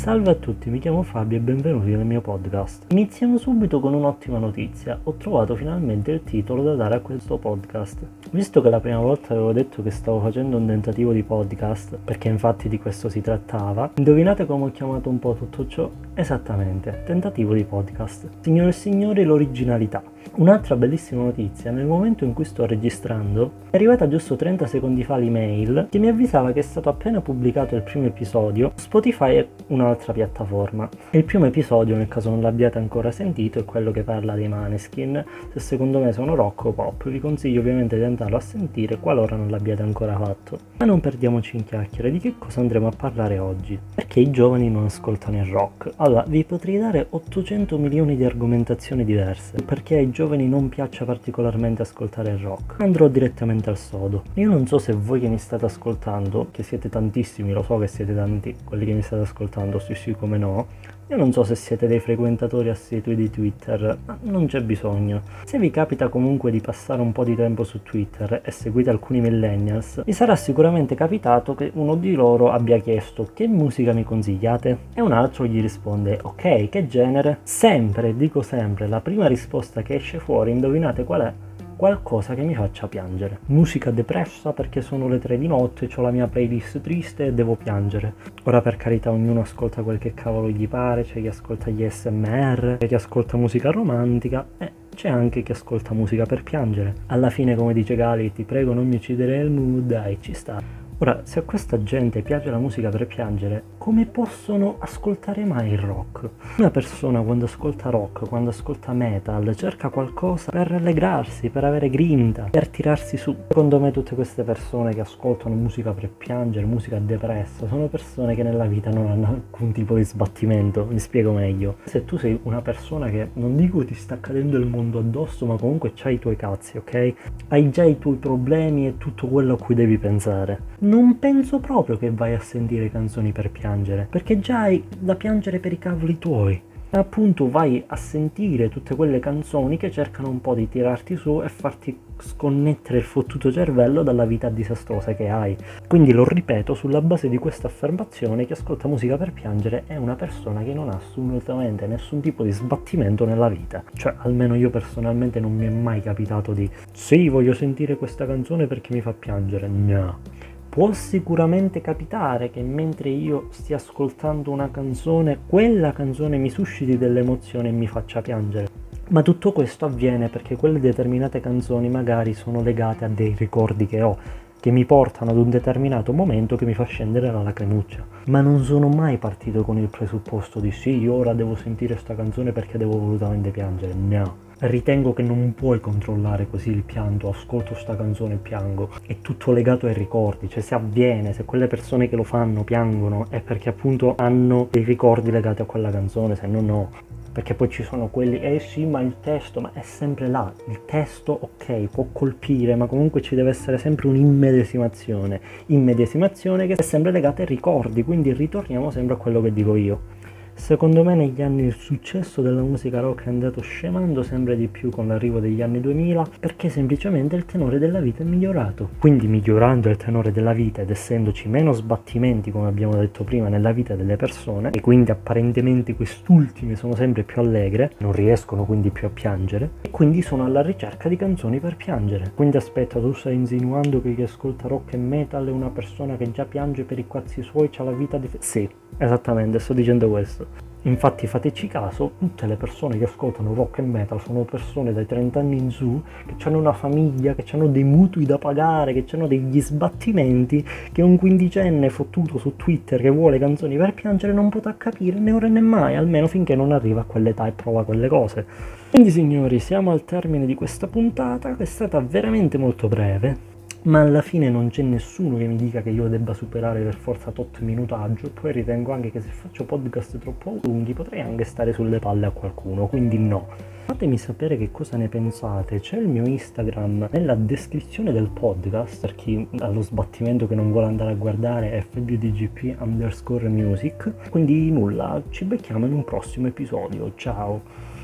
Salve a tutti, mi chiamo Fabio e benvenuti nel mio podcast. Iniziamo subito con un'ottima notizia. Ho trovato finalmente il titolo da dare a questo podcast. Visto che la prima volta avevo detto che stavo facendo un tentativo di podcast, perché infatti di questo si trattava, indovinate come ho chiamato un po' tutto ciò? Esattamente, tentativo di podcast. Signore e signori, l'originalità. Un'altra bellissima notizia, nel momento in cui sto registrando, è arrivata giusto 30 secondi fa l'email che mi avvisava che è stato appena pubblicato il primo episodio. Spotify è un'altra piattaforma. Il primo episodio, nel caso non l'abbiate ancora sentito, è quello che parla dei Maneskin. Se secondo me sono rock o pop, vi consiglio ovviamente di andarlo a sentire qualora non l'abbiate ancora fatto. Ma non perdiamoci in chiacchiere, di che cosa andremo a parlare oggi? Perché i giovani non ascoltano il rock? Allora, vi potrei dare 800 milioni di argomentazioni diverse, perché ai giovani non piaccia particolarmente ascoltare il rock. Andrò direttamente al sodo. Io non so se voi che mi state ascoltando, che siete tantissimi, lo so che siete tanti, quelli che mi state ascoltando, sì sì come no, io non so se siete dei frequentatori assidui di Twitter, ma non c'è bisogno. Se vi capita comunque di passare un po' di tempo su Twitter e seguite alcuni millennials, vi sarà sicuramente capitato che uno di loro abbia chiesto che musica mi consigliate e un altro gli risponde ok, che genere? Sempre, dico sempre, la prima risposta che esce fuori, indovinate qual è? Qualcosa che mi faccia piangere. Musica depressa perché sono le tre di notte, ho la mia playlist triste e devo piangere. Ora per carità ognuno ascolta quel che cavolo gli pare, c'è chi ascolta gli SMR, c'è chi ascolta musica romantica e c'è anche chi ascolta musica per piangere. Alla fine come dice Gali, ti prego non mi uccidere il mood, dai ci sta. Ora, se a questa gente piace la musica per piangere, come possono ascoltare mai il rock? Una persona quando ascolta rock, quando ascolta metal, cerca qualcosa per rallegrarsi, per avere grinta, per tirarsi su. Secondo me tutte queste persone che ascoltano musica per piangere, musica depressa, sono persone che nella vita non hanno alcun tipo di sbattimento. Mi spiego meglio. Se tu sei una persona che, non dico ti sta cadendo il mondo addosso, ma comunque c'hai i tuoi cazzi, ok? Hai già i tuoi problemi e tutto quello a cui devi pensare non penso proprio che vai a sentire canzoni per piangere, perché già hai da piangere per i cavoli tuoi. Appunto vai a sentire tutte quelle canzoni che cercano un po' di tirarti su e farti sconnettere il fottuto cervello dalla vita disastrosa che hai. Quindi lo ripeto, sulla base di questa affermazione, chi ascolta musica per piangere è una persona che non ha assolutamente nessun tipo di sbattimento nella vita. Cioè, almeno io personalmente non mi è mai capitato di sì, voglio sentire questa canzone perché mi fa piangere. No Può sicuramente capitare che mentre io stia ascoltando una canzone, quella canzone mi susciti delle emozioni e mi faccia piangere. Ma tutto questo avviene perché quelle determinate canzoni magari sono legate a dei ricordi che ho, che mi portano ad un determinato momento che mi fa scendere la lacrimuccia. Ma non sono mai partito con il presupposto di sì, io ora devo sentire questa canzone perché devo volutamente piangere. No ritengo che non puoi controllare così il pianto, ascolto sta canzone e piango, è tutto legato ai ricordi, cioè se avviene, se quelle persone che lo fanno piangono è perché appunto hanno dei ricordi legati a quella canzone, se no no. Perché poi ci sono quelli, eh sì, ma il testo, ma è sempre là. Il testo, ok, può colpire, ma comunque ci deve essere sempre un'immedesimazione. Immedesimazione che è sempre legata ai ricordi, quindi ritorniamo sempre a quello che dico io. Secondo me negli anni il successo della musica rock è andato scemando sempre di più con l'arrivo degli anni 2000 perché semplicemente il tenore della vita è migliorato. Quindi migliorando il tenore della vita ed essendoci meno sbattimenti come abbiamo detto prima nella vita delle persone e quindi apparentemente quest'ultime sono sempre più allegre, non riescono quindi più a piangere e quindi sono alla ricerca di canzoni per piangere. Quindi aspetta, tu stai insinuando che chi ascolta rock e metal è una persona che già piange per i cazzi suoi, c'ha la vita di... Sì, esattamente, sto dicendo questo. Infatti fateci caso, tutte le persone che ascoltano rock e metal sono persone dai 30 anni in su, che hanno una famiglia, che hanno dei mutui da pagare, che hanno degli sbattimenti, che un quindicenne fottuto su Twitter che vuole canzoni per piangere non potrà capire né ora né mai, almeno finché non arriva a quell'età e prova quelle cose. Quindi signori, siamo al termine di questa puntata, che è stata veramente molto breve, ma alla fine non c'è nessuno che mi dica che io debba superare per forza tot minutaggio. E poi ritengo anche che se faccio podcast troppo lunghi potrei anche stare sulle palle a qualcuno, quindi no. Fatemi sapere che cosa ne pensate, c'è il mio Instagram. Nella descrizione del podcast per chi ha lo sbattimento che non vuole andare a guardare fbdgp underscore music, quindi nulla, ci becchiamo in un prossimo episodio, ciao!